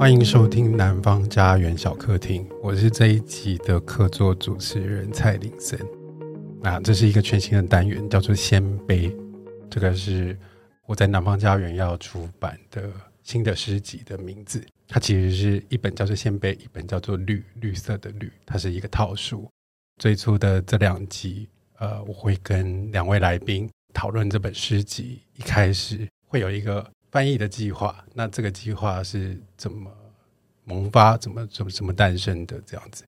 欢迎收听南方家园小客厅，我是这一集的客座主持人蔡林森。那这是一个全新的单元，叫做“鲜杯”，这个是我在南方家园要出版的新的诗集的名字。它其实是一本叫做《鲜杯》，一本叫做《绿绿色的绿》，它是一个套书。最初的这两集，呃，我会跟两位来宾讨论这本诗集。一开始会有一个。翻译的计划，那这个计划是怎么萌发、怎么、怎么、怎么诞生的？这样子，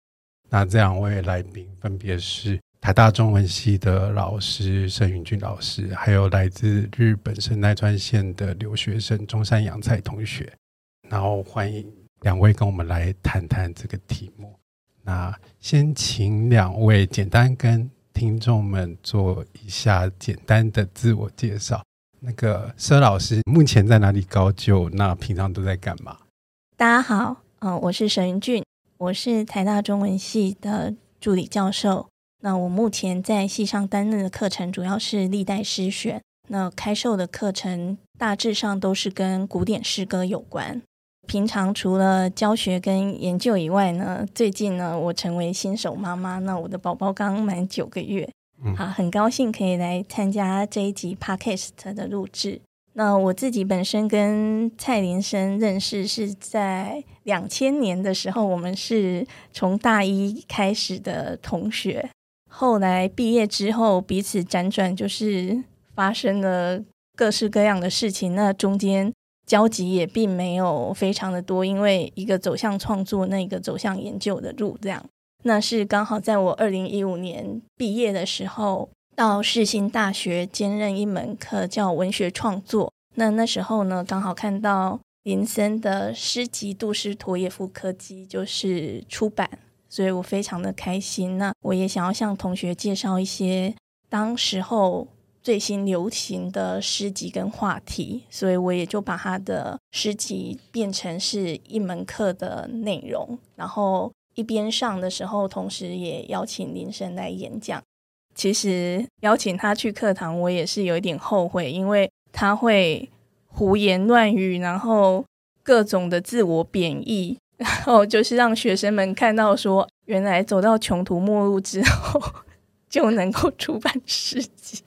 那这两位来宾分别是台大中文系的老师沈云俊老师，还有来自日本神奈川县的留学生中山洋菜同学。然后欢迎两位跟我们来谈谈这个题目。那先请两位简单跟听众们做一下简单的自我介绍。那个佘老师目前在哪里高就？那平常都在干嘛？大家好，嗯、呃，我是沈云俊，我是台大中文系的助理教授。那我目前在系上担任的课程主要是历代诗选，那开授的课程大致上都是跟古典诗歌有关。平常除了教学跟研究以外呢，最近呢，我成为新手妈妈，那我的宝宝刚满九个月。好，很高兴可以来参加这一集 Podcast 的录制。那我自己本身跟蔡林森认识是在两千年的时候，我们是从大一开始的同学。后来毕业之后，彼此辗转就是发生了各式各样的事情。那中间交集也并没有非常的多，因为一个走向创作，那个走向研究的路这样。那是刚好在我二零一五年毕业的时候，到世新大学兼任一门课叫文学创作。那那时候呢，刚好看到林森的诗集《杜斯妥也夫柯基》就是出版，所以我非常的开心。那我也想要向同学介绍一些当时候最新流行的诗集跟话题，所以我也就把他的诗集变成是一门课的内容，然后。一边上的时候，同时也邀请林森来演讲。其实邀请他去课堂，我也是有一点后悔，因为他会胡言乱语，然后各种的自我贬义，然后就是让学生们看到说，原来走到穷途末路之后就能够出版诗集。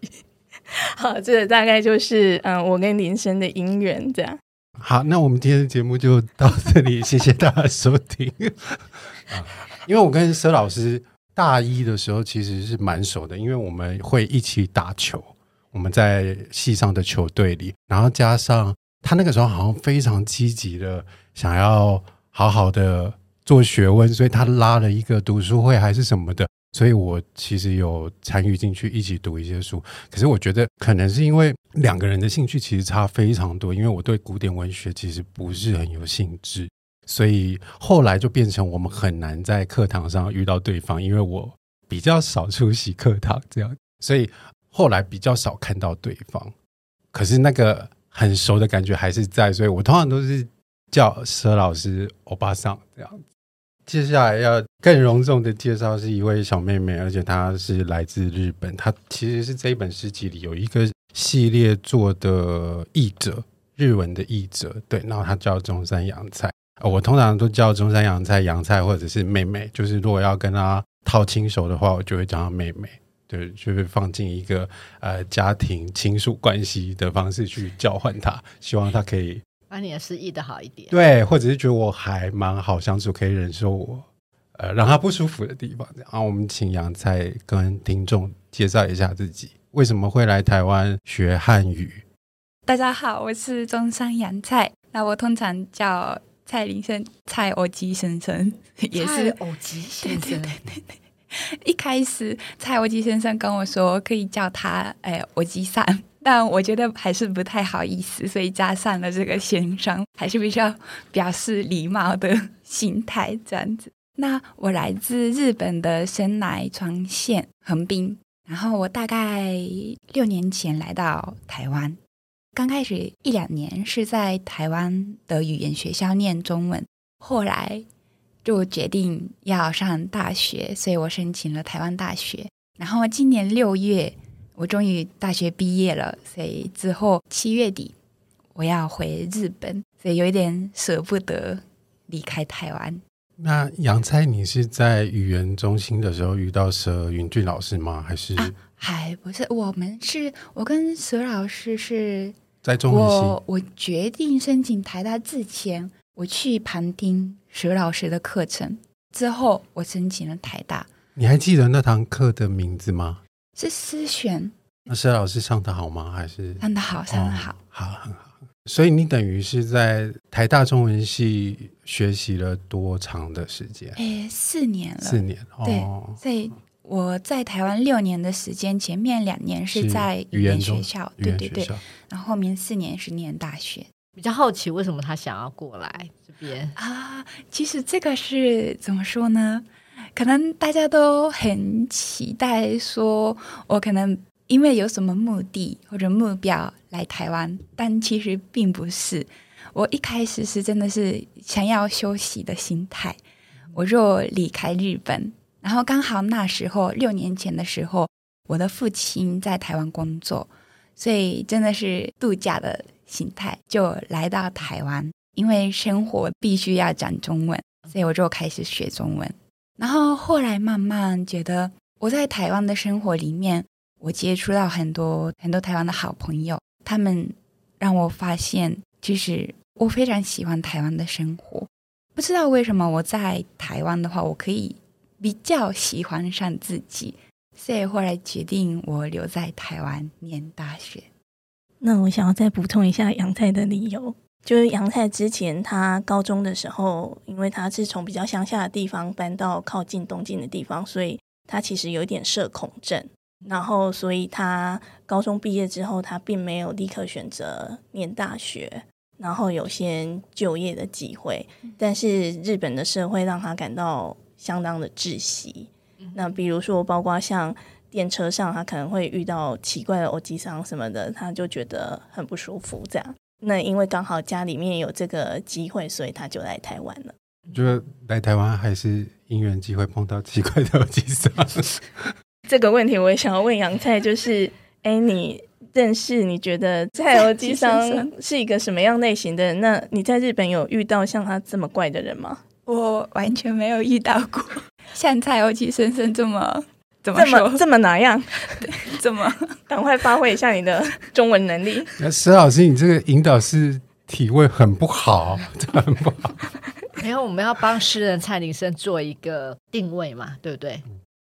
好，这大概就是嗯，我跟林森的姻缘这样。好，那我们今天的节目就到这里，谢谢大家收听。啊，因为我跟佘老师大一的时候其实是蛮熟的，因为我们会一起打球，我们在系上的球队里，然后加上他那个时候好像非常积极的想要好好的做学问，所以他拉了一个读书会还是什么的，所以我其实有参与进去一起读一些书。可是我觉得可能是因为两个人的兴趣其实差非常多，因为我对古典文学其实不是很有兴致。所以后来就变成我们很难在课堂上遇到对方，因为我比较少出席课堂，这样，所以后来比较少看到对方。可是那个很熟的感觉还是在，所以我通常都是叫佘老师欧巴桑这样。接下来要更隆重的介绍是一位小妹妹，而且她是来自日本，她其实是这一本诗集里有一个系列做的译者，日文的译者，对，然后她叫中山洋菜。我通常都叫中山洋菜、洋菜或者是妹妹，就是如果要跟她套亲熟的话，我就会叫她妹妹，对，就是放进一个呃家庭亲属关系的方式去叫唤她，希望她可以把你的诗译的好一点，对，或者是觉得我还蛮好相处，可以忍受我呃让她不舒服的地方。然后我们请洋菜跟听众介绍一下自己，为什么会来台湾学汉语？大家好，我是中山洋菜，那我通常叫。蔡林生，蔡欧基先生也是欧基先生。对对对对，一开始蔡欧基先生跟我说可以叫他哎欧基善，但我觉得还是不太好意思，所以加上了这个先生，还是比较表示礼貌的心态这样子。那我来自日本的神奈川县横滨，然后我大概六年前来到台湾。刚开始一两年是在台湾的语言学校念中文，后来就决定要上大学，所以我申请了台湾大学。然后今年六月，我终于大学毕业了，所以之后七月底我要回日本，所以有一点舍不得离开台湾。那杨菜，你是在语言中心的时候遇到佘云俊老师吗？还是？还、啊、不是，我们是我跟佘老师是在中文系。我我决定申请台大之前，我去旁听佘老师的课程，之后我申请了台大。你还记得那堂课的名字吗？是思璇。那佘老师上的好吗？还是上的好，上的好，哦、好，很好。所以你等于是在台大中文系学习了多长的时间？诶，四年了。四年，对。哦、所以我在台湾六年的时间，前面两年是在语言学校，对对对。然后后面四年是念大学。比较好奇，为什么他想要过来这边啊？其实这个是怎么说呢？可能大家都很期待，说我可能。因为有什么目的或者目标来台湾，但其实并不是。我一开始是真的是想要休息的心态，我就离开日本。然后刚好那时候六年前的时候，我的父亲在台湾工作，所以真的是度假的心态就来到台湾。因为生活必须要讲中文，所以我就开始学中文。然后后来慢慢觉得我在台湾的生活里面。我接触到很多很多台湾的好朋友，他们让我发现，其实我非常喜欢台湾的生活。不知道为什么我在台湾的话，我可以比较喜欢上自己，所以后来决定我留在台湾念大学。那我想要再补充一下杨菜的理由，就是杨菜之前他高中的时候，因为他是从比较乡下的地方搬到靠近东京的地方，所以他其实有一点社恐症。然后，所以他高中毕业之后，他并没有立刻选择念大学，然后有先就业的机会。但是日本的社会让他感到相当的窒息。那比如说，包括像电车上，他可能会遇到奇怪的欧吉桑什么的，他就觉得很不舒服。这样，那因为刚好家里面有这个机会，所以他就来台湾了。觉得来台湾还是因缘机会碰到奇怪的欧吉桑。这个问题我也想要问杨菜，就是，哎，你认识你觉得在欧吉桑是一个什么样类型的人？那你在日本有遇到像他这么怪的人吗？我完全没有遇到过像菜欧吉先生这么怎么说这么这么哪样？对，这么赶快发挥一下你的中文能力。那石老师，你这个引导是体位很不好，很不好。没有，我们要帮诗人蔡林森做一个定位嘛，对不对？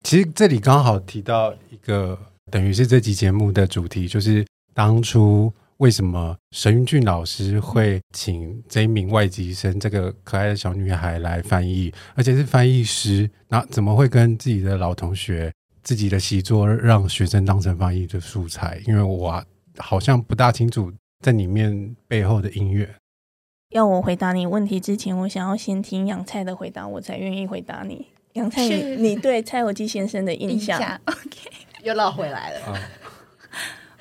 其实这里刚好提到一个，等于是这集节目的主题，就是当初为什么沈云俊老师会请这一名外籍生这个可爱的小女孩来翻译，而且是翻译师，那怎么会跟自己的老同学、自己的习作让学生当成翻译的素材？因为我好像不大清楚在里面背后的音乐。要我回答你问题之前，我想要先听杨菜的回答，我才愿意回答你。杨菜，你对蔡有基先生的印象，印象？OK，又绕回来了。哦、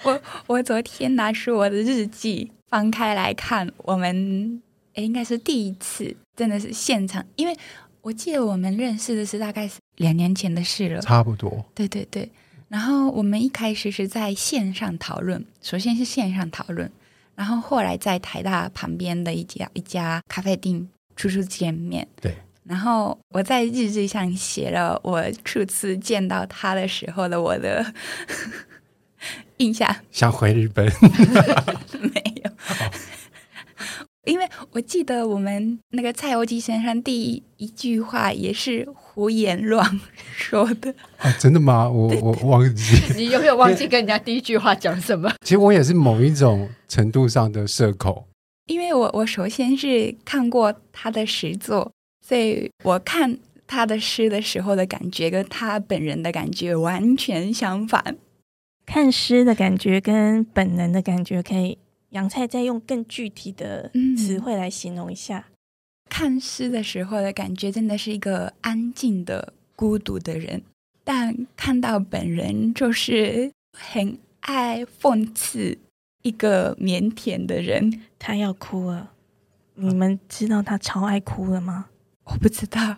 我我昨天拿出我的日记翻开来看，我们诶应该是第一次，真的是现场，因为我记得我们认识的是大概是两年前的事了，差不多。对对对，然后我们一开始是在线上讨论，首先是线上讨论，然后后来在台大旁边的一家一家咖啡厅初初见面。对。然后我在日记上写了我初次见到他的时候的我的印象。想回日本？没有，因为我记得我们那个蔡欧基先生第一一句话也是胡言乱说的。啊，真的吗？我我忘记。你有没有忘记跟人家第一句话讲什么？其实我也是某一种程度上的社恐，因为我我首先是看过他的诗作。所以我看他的诗的时候的感觉，跟他本人的感觉完全相反。看诗的感觉跟本能的感觉，可以杨菜再用更具体的词汇来形容一下。嗯，看诗的时候的感觉，真的是一个安静的孤独的人，但看到本人就是很爱讽刺一个腼腆的人。他要哭了，你们知道他超爱哭了吗？我不知道，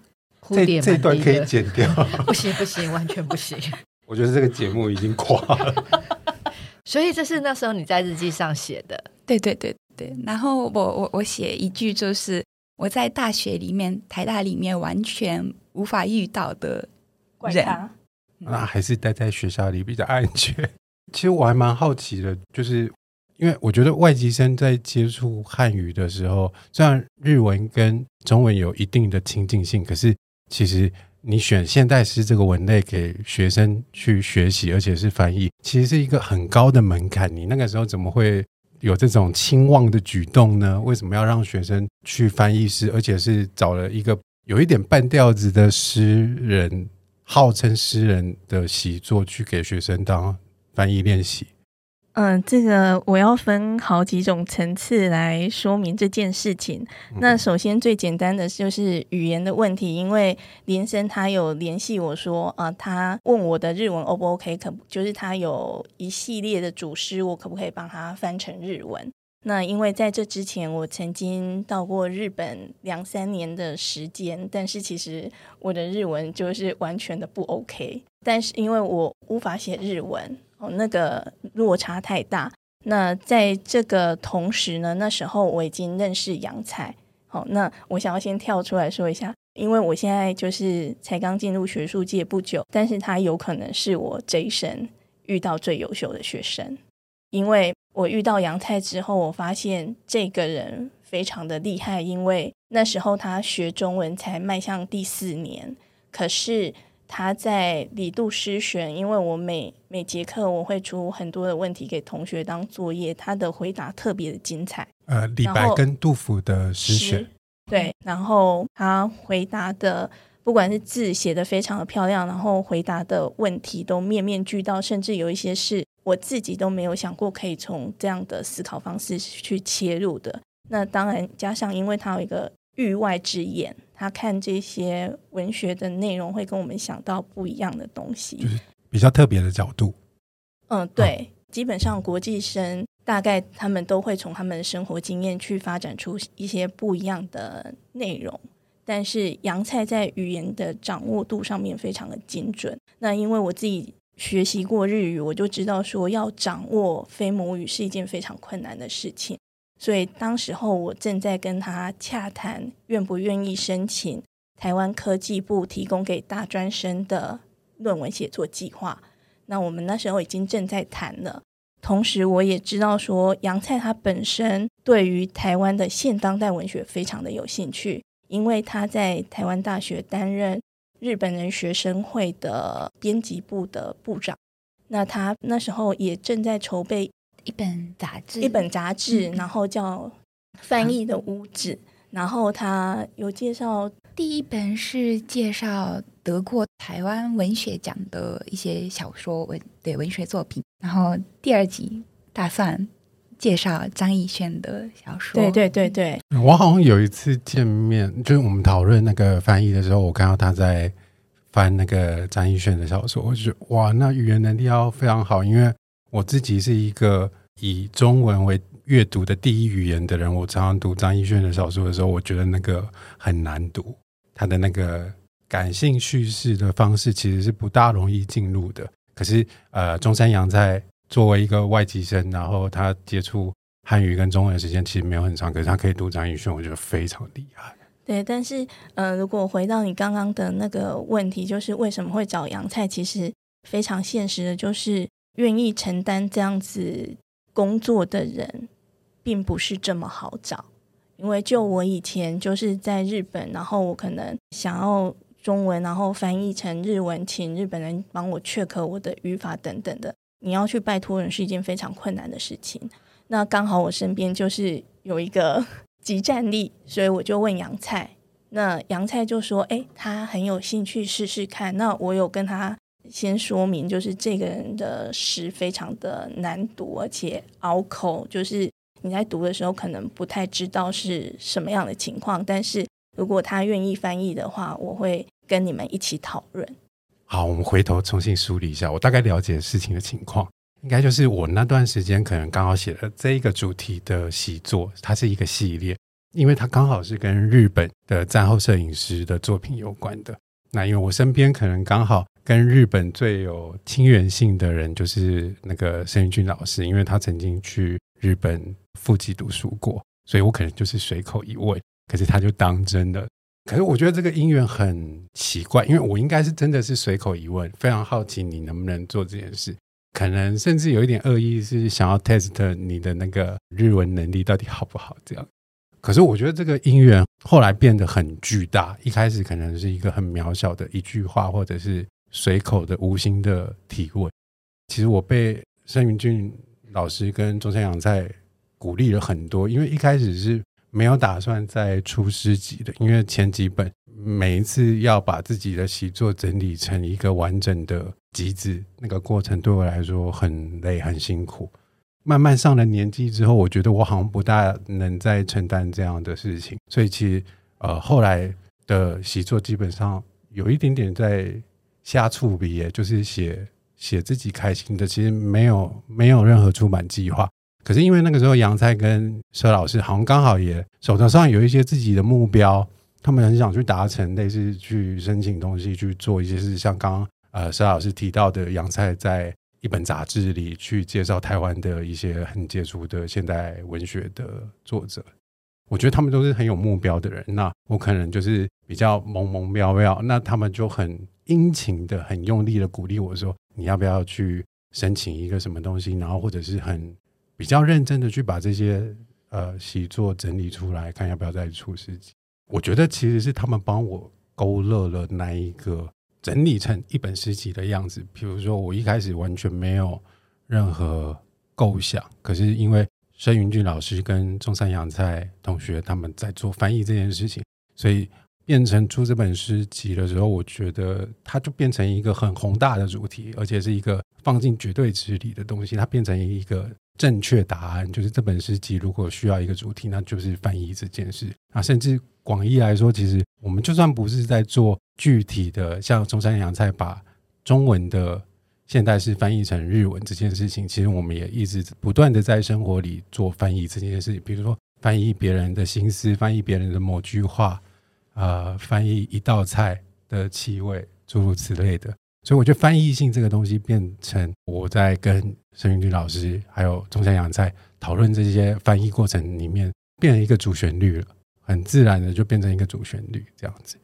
这这段可以剪掉。不行不行，完全不行。我觉得这个节目已经垮了。所以这是那时候你在日记上写的。对对对对。然后我我我写一句，就是我在大学里面，台大里面完全无法遇到的人。那还是待在学校里比较安全。其实我还蛮好奇的，就是因为我觉得外籍生在接触汉语的时候，虽然日文跟中文有一定的亲近性，可是其实你选现代诗这个文类给学生去学习，而且是翻译，其实是一个很高的门槛。你那个时候怎么会有这种轻望的举动呢？为什么要让学生去翻译诗，而且是找了一个有一点半吊子的诗人，号称诗人的习作去给学生当翻译练习？嗯，这个我要分好几种层次来说明这件事情。那首先最简单的就是语言的问题，因为林生他有联系我说，啊、呃，他问我的日文 O 不 OK，可就是他有一系列的主诗，我可不可以帮他翻成日文？那因为在这之前，我曾经到过日本两三年的时间，但是其实我的日文就是完全的不 OK。但是因为我无法写日文。那个落差太大。那在这个同时呢，那时候我已经认识杨菜。好，那我想要先跳出来说一下，因为我现在就是才刚进入学术界不久，但是他有可能是我这一生遇到最优秀的学生。因为我遇到杨菜之后，我发现这个人非常的厉害，因为那时候他学中文才迈向第四年，可是。他在李杜诗选，因为我每每节课我会出很多的问题给同学当作业，他的回答特别的精彩。呃，李白跟杜甫的诗选，对，然后他回答的不管是字写的非常的漂亮，然后回答的问题都面面俱到，甚至有一些是我自己都没有想过可以从这样的思考方式去切入的。那当然加上，因为他有一个域外之眼。他看这些文学的内容，会跟我们想到不一样的东西，就是比较特别的角度。嗯，对，哦、基本上国际生大概他们都会从他们的生活经验去发展出一些不一样的内容。但是阳菜在语言的掌握度上面非常的精准。那因为我自己学习过日语，我就知道说要掌握非母语是一件非常困难的事情。所以当时候我正在跟他洽谈，愿不愿意申请台湾科技部提供给大专生的论文写作计划。那我们那时候已经正在谈了，同时我也知道说杨菜他本身对于台湾的现当代文学非常的有兴趣，因为他在台湾大学担任日本人学生会的编辑部的部长。那他那时候也正在筹备。一本杂志，一本杂志，然后叫《翻译的屋子》，然后他有介绍，第一本是介绍得过台湾文学奖的一些小说文，对文学作品，然后第二集打算介绍张艺轩的小说。对对对对，我好像有一次见面，就是我们讨论那个翻译的时候，我看到他在翻那个张艺轩的小说，我就觉得哇，那语言能力要非常好，因为。我自己是一个以中文为阅读的第一语言的人，我常常读张亦绚的小说的时候，我觉得那个很难读，他的那个感性叙事的方式其实是不大容易进入的。可是，呃，中山阳菜作为一个外籍生，然后他接触汉语跟中文的时间其实没有很长，可是他可以读张亦绚，我觉得非常厉害。对，但是，呃，如果回到你刚刚的那个问题，就是为什么会找阳菜？其实非常现实的，就是。愿意承担这样子工作的人，并不是这么好找。因为就我以前就是在日本，然后我可能想要中文，然后翻译成日文，请日本人帮我 check 我的语法等等的。你要去拜托人是一件非常困难的事情。那刚好我身边就是有一个即战力，所以我就问杨菜。那杨菜就说：“诶，他很有兴趣试试看。”那我有跟他。先说明，就是这个人的诗非常的难读，而且拗口，就是你在读的时候可能不太知道是什么样的情况。但是如果他愿意翻译的话，我会跟你们一起讨论。好，我们回头重新梳理一下，我大概了解事情的情况，应该就是我那段时间可能刚好写了这一个主题的习作，它是一个系列，因为它刚好是跟日本的战后摄影师的作品有关的。那因为我身边可能刚好。跟日本最有亲缘性的人就是那个申云俊老师，因为他曾经去日本附吉读书过，所以我可能就是随口一问。可是他就当真的。可是我觉得这个因缘很奇怪，因为我应该是真的是随口一问，非常好奇你能不能做这件事，可能甚至有一点恶意，是想要 test 你的那个日文能力到底好不好这样。可是我觉得这个因缘后来变得很巨大，一开始可能是一个很渺小的一句话，或者是随口的无心的提问。其实我被申云俊老师跟中山阳在鼓励了很多，因为一开始是没有打算再出诗集的，因为前几本每一次要把自己的习作整理成一个完整的集子，那个过程对我来说很累很辛苦。慢慢上了年纪之后，我觉得我好像不大能再承担这样的事情，所以其实呃后来的习作基本上有一点点在瞎触笔，就是写写自己开心的，其实没有没有任何出版计划。可是因为那个时候杨菜跟佘老师好像刚好也手头上有一些自己的目标，他们很想去达成，类似去申请东西去做一些事，像刚呃佘老师提到的杨菜在。一本杂志里去介绍台湾的一些很杰出的现代文学的作者，我觉得他们都是很有目标的人。那我可能就是比较懵懵飘飘，那他们就很殷勤的、很用力的鼓励我说：“你要不要去申请一个什么东西？”然后或者是很比较认真的去把这些呃习作整理出来，看要不要再出诗集。我觉得其实是他们帮我勾勒了那一个。整理成一本诗集的样子，比如说我一开始完全没有任何构想，可是因为申云俊老师跟中山洋菜同学他们在做翻译这件事情，所以变成出这本诗集的时候，我觉得它就变成一个很宏大的主题，而且是一个放进绝对值里的东西，它变成一个正确答案，就是这本诗集如果需要一个主题，那就是翻译这件事啊，甚至广义来说，其实我们就算不是在做。具体的，像中山洋菜把中文的现代是翻译成日文这件事情，其实我们也一直不断的在生活里做翻译这件事情。比如说翻译别人的心思，翻译别人的某句话，呃，翻译一道菜的气味，诸如此类的。所以我觉得翻译性这个东西变成我在跟申云俊老师还有中山洋菜讨论这些翻译过程里面，变成一个主旋律了，很自然的就变成一个主旋律这样子。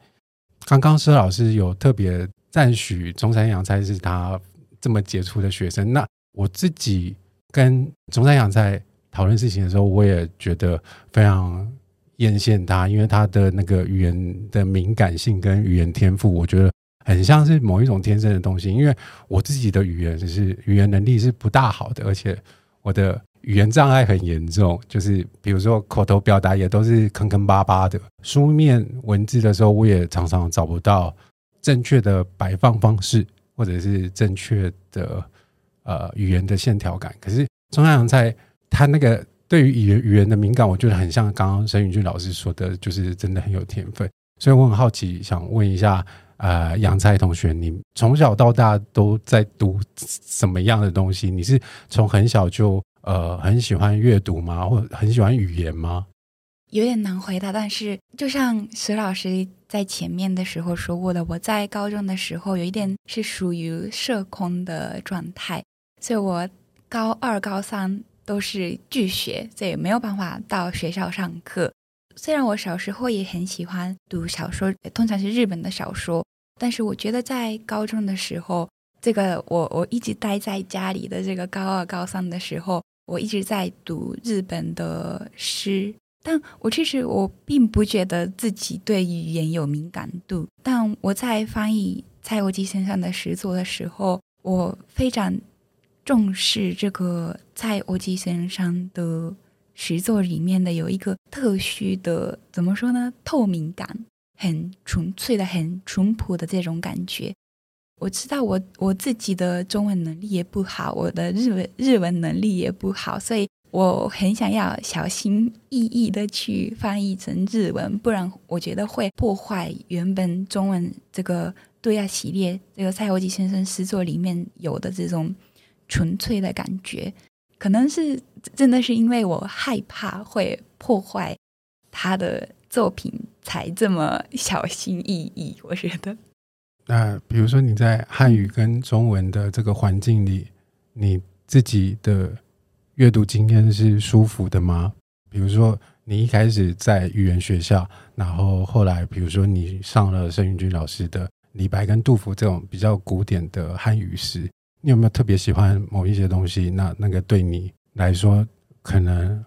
刚刚施老师有特别赞许中山洋菜是他这么杰出的学生，那我自己跟钟山阳在讨论事情的时候，我也觉得非常艳羡他，因为他的那个语言的敏感性跟语言天赋，我觉得很像是某一种天生的东西。因为我自己的语言是语言能力是不大好的，而且我的。语言障碍很严重，就是比如说口头表达也都是坑坑巴巴的。书面文字的时候，我也常常找不到正确的摆放方式，或者是正确的呃语言的线条感。可是中山洋菜他那个对于语言语言的敏感，我觉得很像刚刚沈允俊老师说的，就是真的很有天分。所以我很好奇，想问一下，呃，洋菜同学，你从小到大都在读什么样的东西？你是从很小就呃，很喜欢阅读吗？或很喜欢语言吗？有点难回答，但是就像佘老师在前面的时候说过的，我在高中的时候有一点是属于社恐的状态，所以我高二、高三都是拒学，所以没有办法到学校上课。虽然我小时候也很喜欢读小说，通常是日本的小说，但是我觉得在高中的时候，这个我我一直待在家里的这个高二、高三的时候。我一直在读日本的诗，但我其实我并不觉得自己对语言有敏感度。但我在翻译蔡国基先生的诗作的时候，我非常重视这个蔡国基先生的诗作里面的有一个特殊的，怎么说呢？透明感，很纯粹的、很淳朴的这种感觉。我知道我我自己的中文能力也不好，我的日文日文能力也不好，所以我很想要小心翼翼的去翻译成日文，不然我觉得会破坏原本中文这个对亚系列这个蔡国基先生诗作里面有的这种纯粹的感觉，可能是真的是因为我害怕会破坏他的作品，才这么小心翼翼。我觉得。那比如说你在汉语跟中文的这个环境里，你自己的阅读经验是舒服的吗？比如说你一开始在语言学校，然后后来比如说你上了盛云军老师的李白跟杜甫这种比较古典的汉语诗，你有没有特别喜欢某一些东西？那那个对你来说可能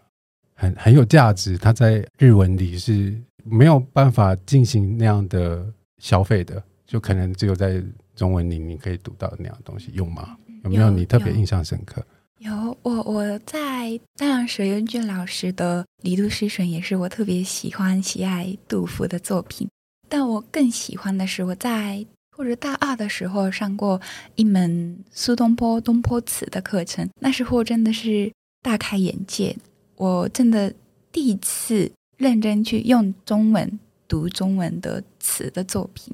很很有价值，它在日文里是没有办法进行那样的消费的，就可能只有在中文里你可以读到那样的东西，有吗？有没有你特别印象深刻？有我我在当然沈云俊老师的《离杜诗选》也是我特别喜欢喜爱杜甫的作品，但我更喜欢的是我在或者大二的时候上过一门苏东坡东坡词的课程，那时候真的是大开眼界，我真的第一次认真去用中文读中文的词的作品，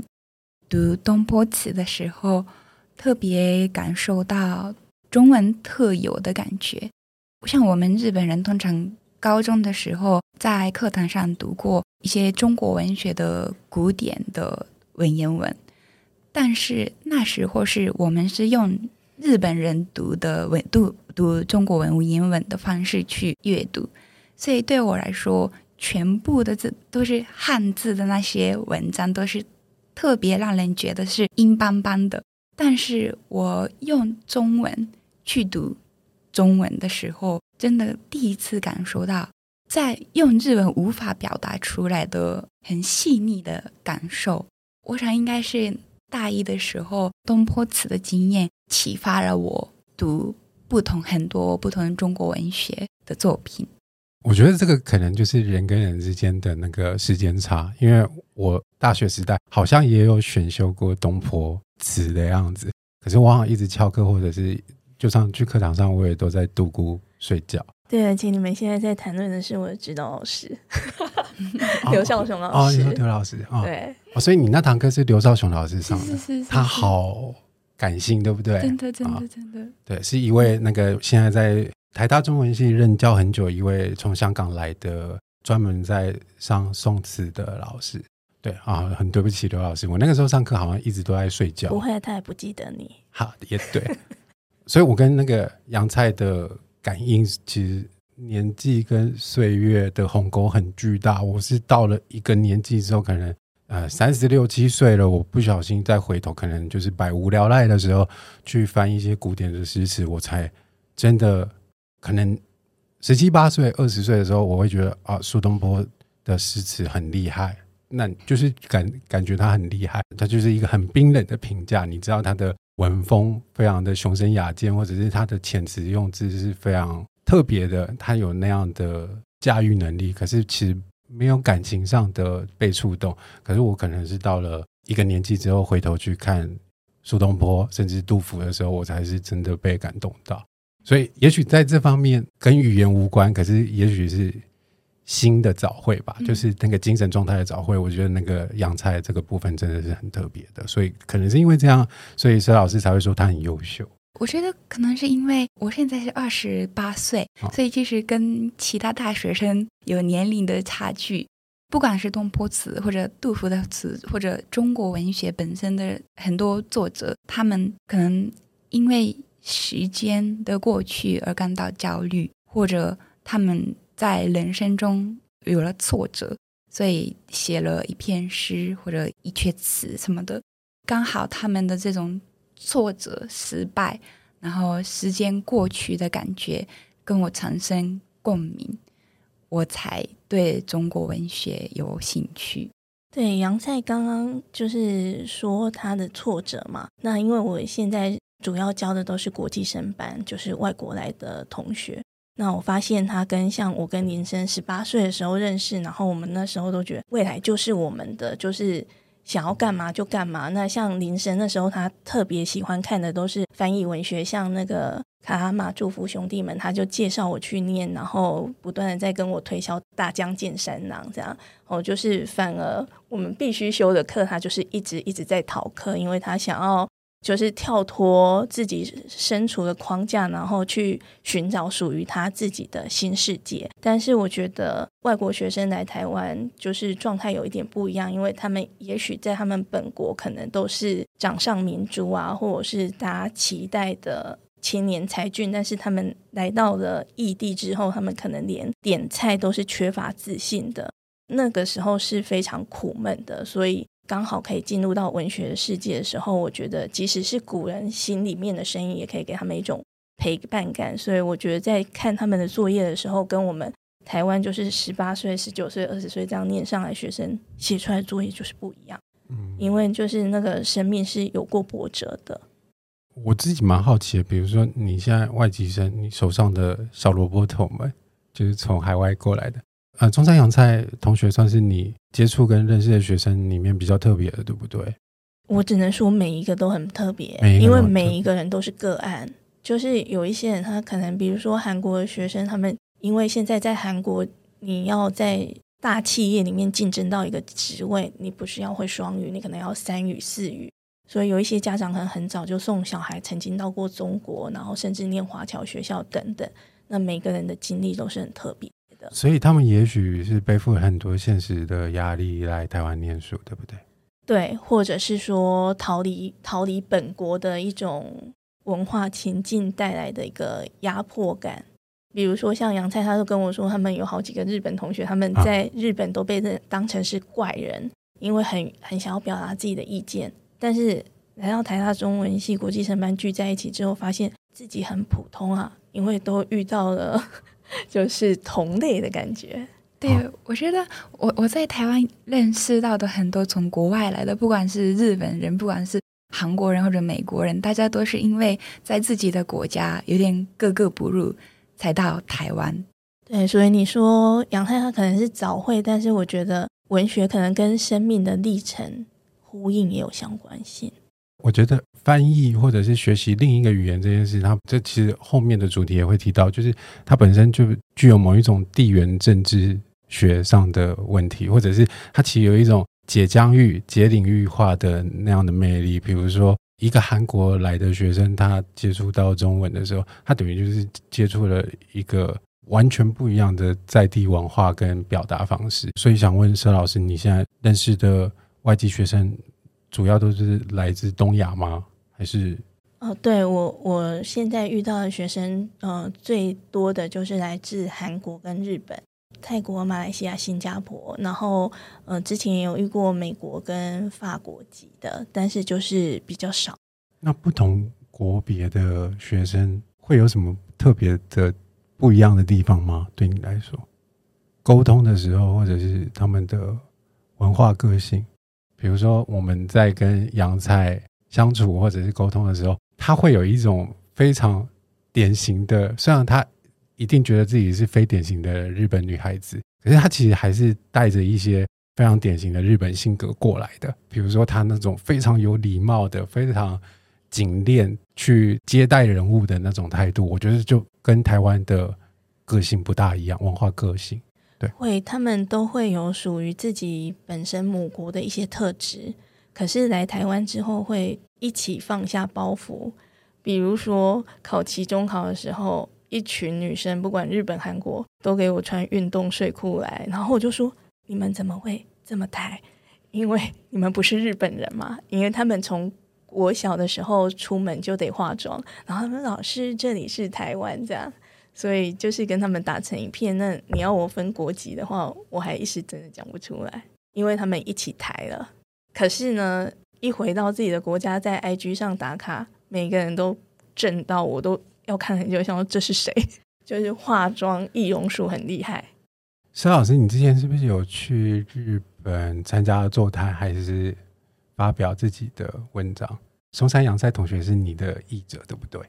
读东坡词的时候，特别感受到。中文特有的感觉，像我们日本人通常高中的时候在课堂上读过一些中国文学的古典的文言文，但是那时候是我们是用日本人读的文读读中国文言文的方式去阅读，所以对我来说，全部的字都是汉字的那些文章都是特别让人觉得是硬邦邦的，但是我用中文。去读中文的时候，真的第一次感受到，在用日文无法表达出来的很细腻的感受。我想应该是大一的时候，东坡词的经验启发了我读不同很多不同中国文学的作品。我觉得这个可能就是人跟人之间的那个时间差，因为我大学时代好像也有选修过东坡词的样子，可是我好像一直翘课或者是。就上去课堂上，我也都在独孤睡觉。对，而且你们现在在谈论的是我的指导老师刘少雄老师。哦，你说刘老师啊？对。哦，所以你那堂课是刘少雄老师上的，是是是，他好感性，对不对？真的，真的，真的。对，是一位那个现在在台大中文系任教很久，一位从香港来的，专门在上宋词的老师。对啊，很对不起刘老师，我那个时候上课好像一直都在睡觉。不会，他也不记得你。好，也对。所以，我跟那个杨菜的感应，其实年纪跟岁月的鸿沟很巨大。我是到了一个年纪之后，可能呃三十六七岁了，我不小心再回头，可能就是百无聊赖的时候，去翻一些古典的诗词，我才真的可能十七八岁、二十岁的时候，我会觉得啊，苏东坡的诗词很厉害。那就是感感觉他很厉害，他就是一个很冰冷的评价。你知道他的。文风非常的雄深雅健，或者是他的遣词用字是非常特别的，他有那样的驾驭能力。可是其实没有感情上的被触动。可是我可能是到了一个年纪之后，回头去看苏东坡甚至杜甫的时候，我才是真的被感动到。所以也许在这方面跟语言无关，可是也许是。新的早会吧，就是那个精神状态的早会。我觉得那个洋菜这个部分真的是很特别的，所以可能是因为这样，所以佘老师才会说他很优秀。我觉得可能是因为我现在是二十八岁，所以其实跟其他大学生有年龄的差距。不管是东坡词，或者杜甫的词，或者中国文学本身的很多作者，他们可能因为时间的过去而感到焦虑，或者他们。在人生中有了挫折，所以写了一篇诗或者一阙词什么的。刚好他们的这种挫折、失败，然后时间过去的感觉跟我产生共鸣，我才对中国文学有兴趣。对，杨菜刚刚就是说他的挫折嘛。那因为我现在主要教的都是国际生班，就是外国来的同学。那我发现他跟像我跟林生十八岁的时候认识，然后我们那时候都觉得未来就是我们的，就是想要干嘛就干嘛。那像林生那时候，他特别喜欢看的都是翻译文学，像那个卡哈马祝福兄弟们，他就介绍我去念，然后不断的在跟我推销《大江健山郎》这样。哦，就是反而我们必须修的课，他就是一直一直在逃课，因为他想要。就是跳脱自己身处的框架，然后去寻找属于他自己的新世界。但是我觉得外国学生来台湾，就是状态有一点不一样，因为他们也许在他们本国可能都是掌上明珠啊，或者是大家期待的青年才俊，但是他们来到了异地之后，他们可能连点菜都是缺乏自信的。那个时候是非常苦闷的，所以刚好可以进入到文学的世界的时候，我觉得即使是古人心里面的声音，也可以给他们一种陪伴感。所以我觉得在看他们的作业的时候，跟我们台湾就是十八岁、十九岁、二十岁这样念上来学生写出来的作业就是不一样。嗯，因为就是那个生命是有过波折的。我自己蛮好奇的，比如说你现在外籍生，你手上的小萝卜头们，就是从海外过来的。呃，中山洋菜同学算是你接触跟认识的学生里面比较特别的，对不对？我只能说每一个都很特别，因为每一个人都是个案。就是有一些人，他可能比如说韩国的学生，他们因为现在在韩国，你要在大企业里面竞争到一个职位，你不是要会双语，你可能要三语四语。所以有一些家长可能很早就送小孩曾经到过中国，然后甚至念华侨学校等等。那每个人的经历都是很特别。所以他们也许是背负了很多现实的压力来台湾念书，对不对？对，或者是说逃离逃离本国的一种文化情境带来的一个压迫感。比如说像杨菜，他就跟我说，他们有好几个日本同学，他们在日本都被认当成是怪人，啊、因为很很想要表达自己的意见，但是来到台大中文系国际生班聚在一起之后，发现自己很普通啊，因为都遇到了。就是同类的感觉。对，我觉得我我在台湾认识到的很多从国外来的，不管是日本人，不管是韩国人或者美国人，大家都是因为在自己的国家有点格格不入，才到台湾。对，所以你说杨太他可能是早会，但是我觉得文学可能跟生命的历程呼应也有相关性。我觉得翻译或者是学习另一个语言这件事，它这其实后面的主题也会提到，就是它本身就具有某一种地缘政治学上的问题，或者是它其实有一种解疆域、解领域化的那样的魅力。比如说，一个韩国来的学生，他接触到中文的时候，他等于就是接触了一个完全不一样的在地文化跟表达方式。所以想问佘老师，你现在认识的外籍学生？主要都是来自东亚吗？还是？哦，对，我我现在遇到的学生，呃，最多的就是来自韩国跟日本、泰国、马来西亚、新加坡，然后呃，之前也有遇过美国跟法国籍的，但是就是比较少。那不同国别的学生会有什么特别的不一样的地方吗？对你来说，沟通的时候，或者是他们的文化个性？比如说，我们在跟洋菜相处或者是沟通的时候，他会有一种非常典型的，虽然他一定觉得自己是非典型的日本女孩子，可是他其实还是带着一些非常典型的日本性格过来的。比如说，他那种非常有礼貌的、非常谨练去接待人物的那种态度，我觉得就跟台湾的个性不大一样，文化个性。对，会，他们都会有属于自己本身母国的一些特质，可是来台湾之后会一起放下包袱。比如说考期中考的时候，一群女生不管日本韩国都给我穿运动睡裤来，然后我就说：你们怎么会这么抬？因为 你们不是日本人嘛？因为他们从我小的时候出门就得化妆，然后他们老师这里是台湾这样。所以就是跟他们打成一片。那你要我分国籍的话，我还一时真的讲不出来，因为他们一起台了。可是呢，一回到自己的国家，在 IG 上打卡，每个人都震到，我都要看很久，想说这是谁？就是化妆易容术很厉害。佘老师，你之前是不是有去日本参加座谈，还是发表自己的文章？松山洋菜同学是你的译者，对不对？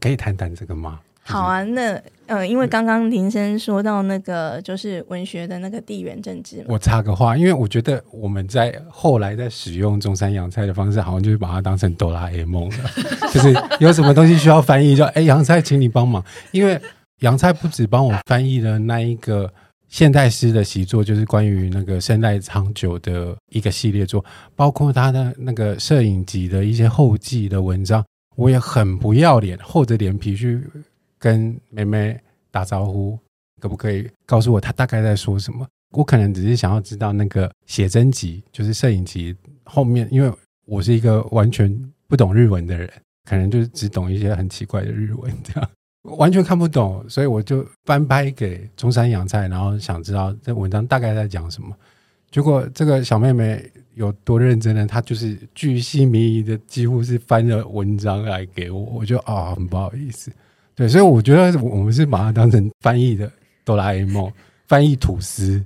可以谈谈这个吗？好啊，那嗯、呃，因为刚刚林生说到那个就是文学的那个地缘政治，我插个话，因为我觉得我们在后来在使用中山洋菜的方式，好像就是把它当成哆啦 A 梦了，就是有什么东西需要翻译，就哎洋菜，请你帮忙，因为洋菜不止帮我翻译了那一个现代诗的习作，就是关于那个生代长久的一个系列作，包括他的那个摄影集的一些后记的文章，我也很不要脸，厚着脸皮去。跟妹妹打招呼，可不可以告诉我他大概在说什么？我可能只是想要知道那个写真集，就是摄影集后面，因为我是一个完全不懂日文的人，可能就是只懂一些很奇怪的日文，这样完全看不懂，所以我就翻拍给中山洋菜，然后想知道这文章大概在讲什么。结果这个小妹妹有多认真呢？她就是巨细靡遗的，几乎是翻了文章来给我，我就啊、很不好意思。对，所以我觉得我们是把它当成翻译的哆啦 A 梦，翻译吐司，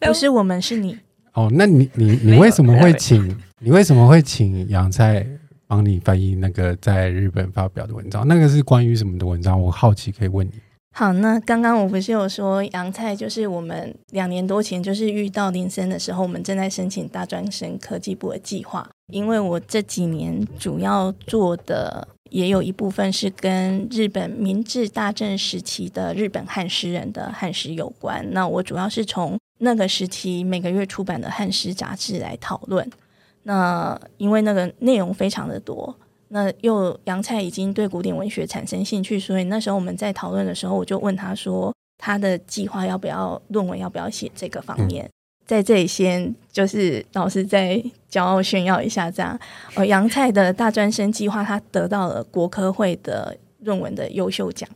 不是我们是你。哦，那你你你为什么会请你为什么会请杨菜帮你翻译那个在日本发表的文章？那个是关于什么的文章？我好奇可以问你。好，那刚刚我不是有说杨菜，就是我们两年多前就是遇到林森的时候，我们正在申请大专生科技部的计划。因为我这几年主要做的也有一部分是跟日本明治大正时期的日本汉诗人的汉诗有关。那我主要是从那个时期每个月出版的汉诗杂志来讨论。那因为那个内容非常的多。那又杨菜已经对古典文学产生兴趣，所以那时候我们在讨论的时候，我就问他说，他的计划要不要论文，要不要写这个方面？在这里先就是老师再骄傲炫耀一下，这样，呃，杨菜的大专生计划，他得到了国科会的论文的优秀奖。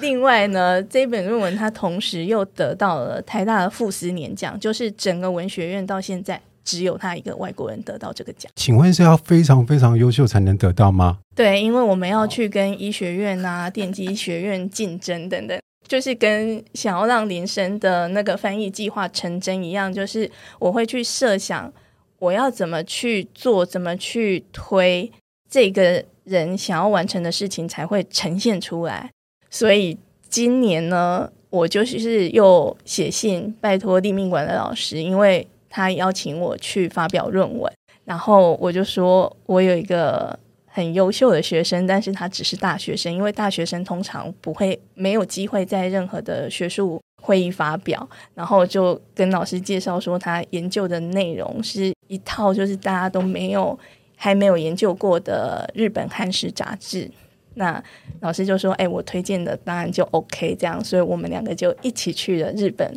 另外呢，这本论文他同时又得到了台大的傅斯年奖，就是整个文学院到现在。只有他一个外国人得到这个奖，请问是要非常非常优秀才能得到吗？对，因为我们要去跟医学院啊、电机学院竞争等等，就是跟想要让林生的那个翻译计划成真一样，就是我会去设想我要怎么去做，怎么去推这个人想要完成的事情才会呈现出来。所以今年呢，我就是又写信拜托立命馆的老师，因为。他邀请我去发表论文，然后我就说，我有一个很优秀的学生，但是他只是大学生，因为大学生通常不会没有机会在任何的学术会议发表，然后就跟老师介绍说，他研究的内容是一套就是大家都没有还没有研究过的日本汉诗杂志，那老师就说，哎，我推荐的当然就 OK 这样，所以我们两个就一起去了日本。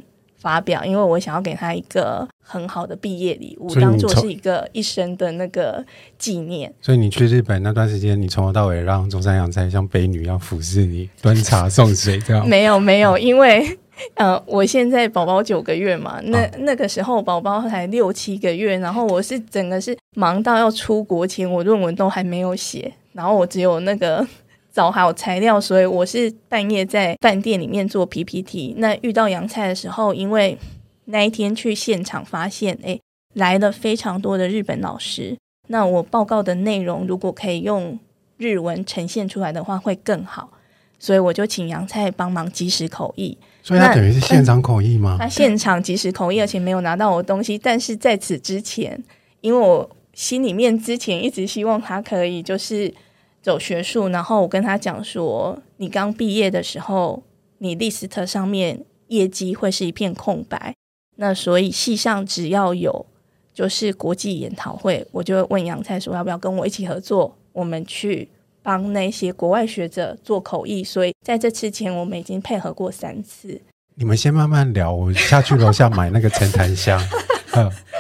发表，因为我想要给他一个很好的毕业礼物，当做是一个一生的那个纪念。所以你去日本那段时间，你从头到尾让中山洋菜像北女一样服侍你，端茶送水这样？没有没有，因为呃，我现在宝宝九个月嘛，那那个时候宝宝才六七个月，然后我是整个是忙到要出国前，我论文都还没有写，然后我只有那个。找好材料，所以我是半夜在饭店里面做 PPT。那遇到洋菜的时候，因为那一天去现场发现，哎，来了非常多的日本老师。那我报告的内容如果可以用日文呈现出来的话，会更好。所以我就请杨菜帮忙及时口译。所以他等于是现场口译吗？他现场及时口译，而且没有拿到我的东西。但是在此之前，因为我心里面之前一直希望他可以就是。走学术，然后我跟他讲说，你刚毕业的时候，你 list 上面业绩会是一片空白。那所以系上只要有就是国际研讨会，我就会问杨菜说要不要跟我一起合作，我们去帮那些国外学者做口译。所以在这之前，我们已经配合过三次。你们先慢慢聊，我下去楼下买那个陈檀香，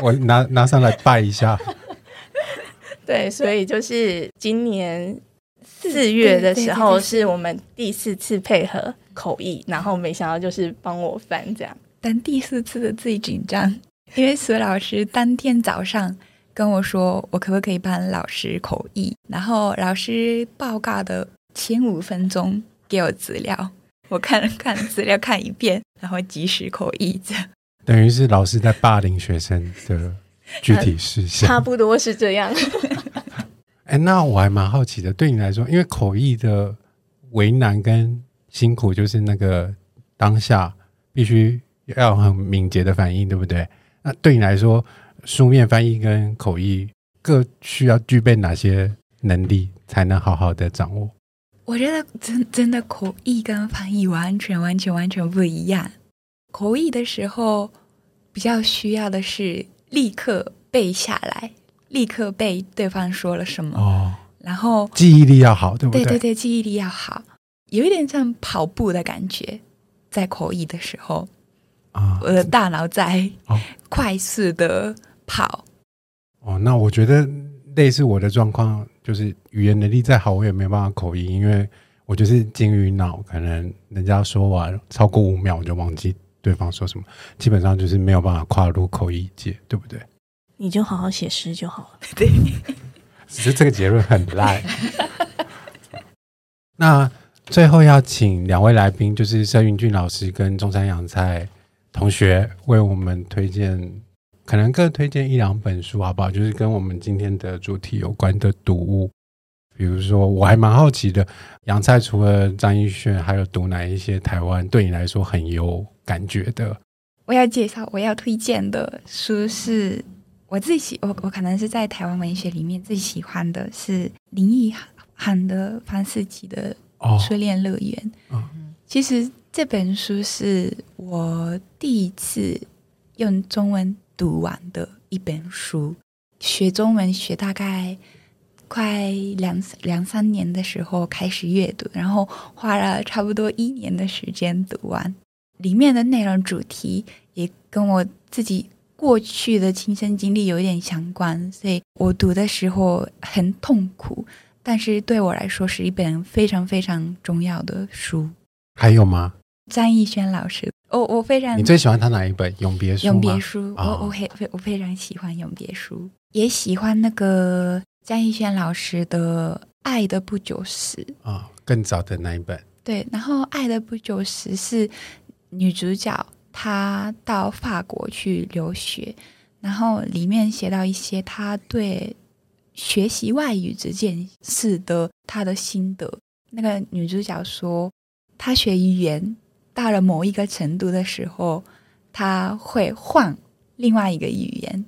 我拿拿上来拜一下。对，所以就是今年。四月的时候是我们第四次配合口译，然后没想到就是帮我翻这样。但第四次的最紧张，因为苏老师当天早上跟我说，我可不可以帮老师口译？然后老师报告的前五分钟给我资料，我看了看资料看一遍，然后及时口译这样。等于是老师在霸凌学生的具体事项，差不多是这样。哎，那我还蛮好奇的，对你来说，因为口译的为难跟辛苦，就是那个当下必须要很敏捷的反应，对不对？那对你来说，书面翻译跟口译各需要具备哪些能力，才能好好的掌握？我觉得真真的口译跟翻译完全完全完全不一样。口译的时候，比较需要的是立刻背下来。立刻被对方说了什么，哦、然后记忆力要好，对不对？对对对，记忆力要好，有一点像跑步的感觉，在口译的时候，啊、哦，我的大脑在快速的跑。哦，那我觉得类似我的状况，就是语言能力再好，我也没办法口译，因为我就是金鱼脑，可能人家说完超过五秒我就忘记对方说什么，基本上就是没有办法跨入口译界，对不对？你就好好写诗就好了。对，只是这个结论很 烂。那最后要请两位来宾，就是佘云俊老师跟中山洋菜同学，为我们推荐，可能各推荐一两本书，好不好？就是跟我们今天的主题有关的读物。比如说，我还蛮好奇的，洋菜除了张艺轩，还有读哪一些台湾对你来说很有感觉的？我要介绍，我要推荐的书是。我最喜我我可能是在台湾文学里面最喜欢的是林奕含的方思琪的《初恋乐园》。哦。其实这本书是我第一次用中文读完的一本书。学中文学大概快两两三年的时候开始阅读，然后花了差不多一年的时间读完。里面的内容主题也跟我自己。过去的亲身经历有一点相关，所以我读的时候很痛苦，但是对我来说是一本非常非常重要的书。还有吗？张艺轩老师，我我非常。你最喜欢他哪一本？永别书。永别书，我我非我非常喜欢永别书，也喜欢那个张艺轩老师的《爱的不久时》啊，更早的那一本。对，然后《爱的不久时》是女主角。他到法国去留学，然后里面写到一些他对学习外语这件事的他的心得。那个女主角说，她学语言到了某一个程度的时候，她会换另外一个语言，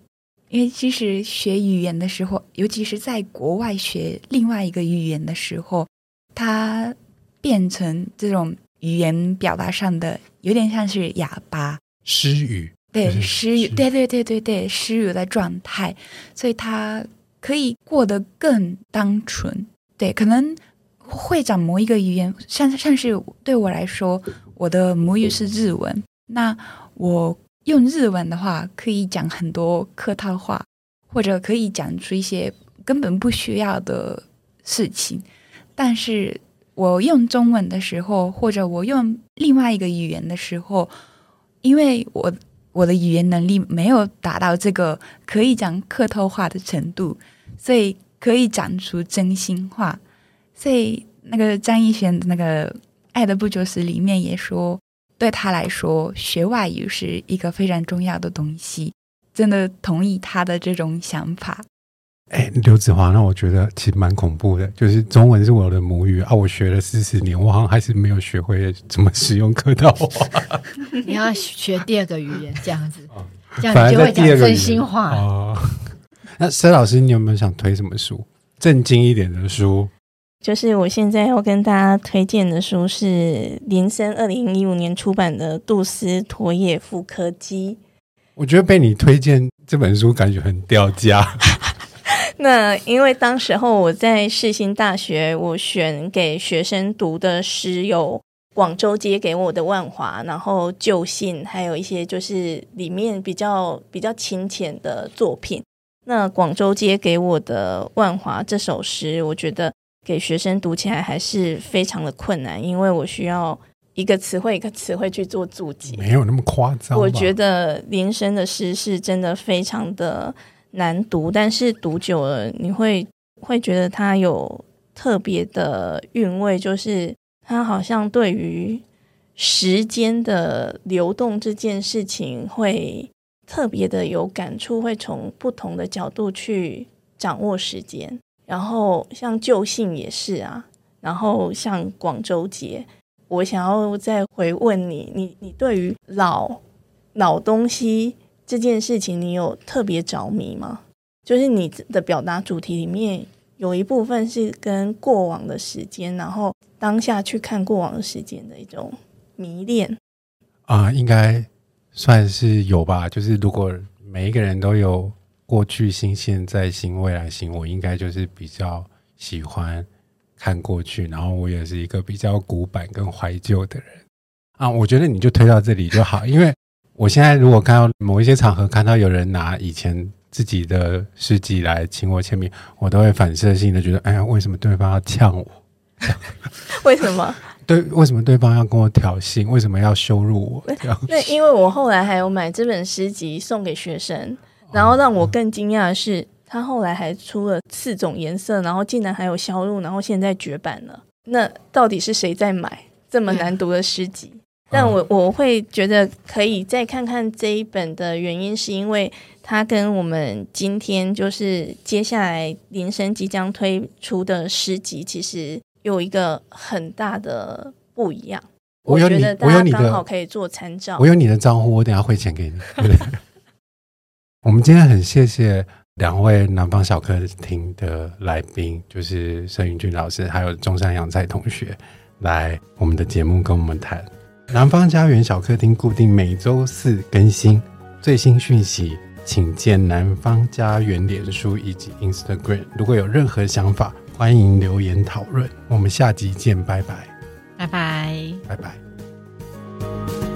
因为其实学语言的时候，尤其是在国外学另外一个语言的时候，她变成这种。语言表达上的有点像是哑巴，失语，对，失语，对对对对对，失语的状态，所以他可以过得更单纯。对，可能会讲某一个语言，像像是对我来说，我的母语是日文，那我用日文的话，可以讲很多客套话，或者可以讲出一些根本不需要的事情，但是。我用中文的时候，或者我用另外一个语言的时候，因为我我的语言能力没有达到这个可以讲客套话的程度，所以可以讲出真心话。所以那个张艺轩那个《爱的不就是》里面也说，对他来说，学外语是一个非常重要的东西。真的同意他的这种想法。哎，刘子华，那我觉得其实蛮恐怖的。就是中文是我的母语啊，我学了四十年，我好像还是没有学会怎么使用客套话。你要学第二个语言，这样子，这样你就会讲真心话。哦，那佘老师，你有没有想推什么书？正经一点的书？就是我现在要跟大家推荐的书是林森二零一五年出版的《杜斯妥也夫科基》。我觉得被你推荐这本书，感觉很掉价。那因为当时候我在世新大学，我选给学生读的诗有广州街给我的万华，然后旧信，还有一些就是里面比较比较浅浅的作品。那广州街给我的万华这首诗，我觉得给学生读起来还是非常的困难，因为我需要一个词汇一个词汇去做注解，没有那么夸张。我觉得林深的诗是真的非常的。难读，但是读久了你会会觉得它有特别的韵味，就是它好像对于时间的流动这件事情会特别的有感触，会从不同的角度去掌握时间。然后像旧信也是啊，然后像广州节，我想要再回问你，你你对于老老东西。这件事情你有特别着迷吗？就是你的表达主题里面有一部分是跟过往的时间，然后当下去看过往的时间的一种迷恋啊，应该算是有吧。就是如果每一个人都有过去心、现在心、未来心，我应该就是比较喜欢看过去，然后我也是一个比较古板跟怀旧的人啊。我觉得你就推到这里就好，因为。我现在如果看到某一些场合看到有人拿以前自己的诗集来请我签名，我都会反射性的觉得，哎呀，为什么对方要呛我？为什么？对，为什么对方要跟我挑衅？为什么要羞辱我？这样？对，因为我后来还有买这本诗集送给学生，然后让我更惊讶的是，他后来还出了四种颜色，然后竟然还有销路，然后现在绝版了。那到底是谁在买这么难读的诗集？嗯、但我我会觉得可以再看看这一本的原因，是因为它跟我们今天就是接下来林生即将推出的诗集，其实。有一个很大的不一样，我有你，我觉得大家刚好可以做参照。我有你的账户，我等下汇钱给你。我们今天很谢谢两位南方小客厅的来宾，就是盛云俊老师，还有中山洋菜同学来我们的节目跟我们谈。南方家园小客厅固定每周四更新最新讯息，请见南方家园脸书以及 Instagram。如果有任何想法，欢迎留言讨论，我们下集见，拜拜，拜拜，拜拜。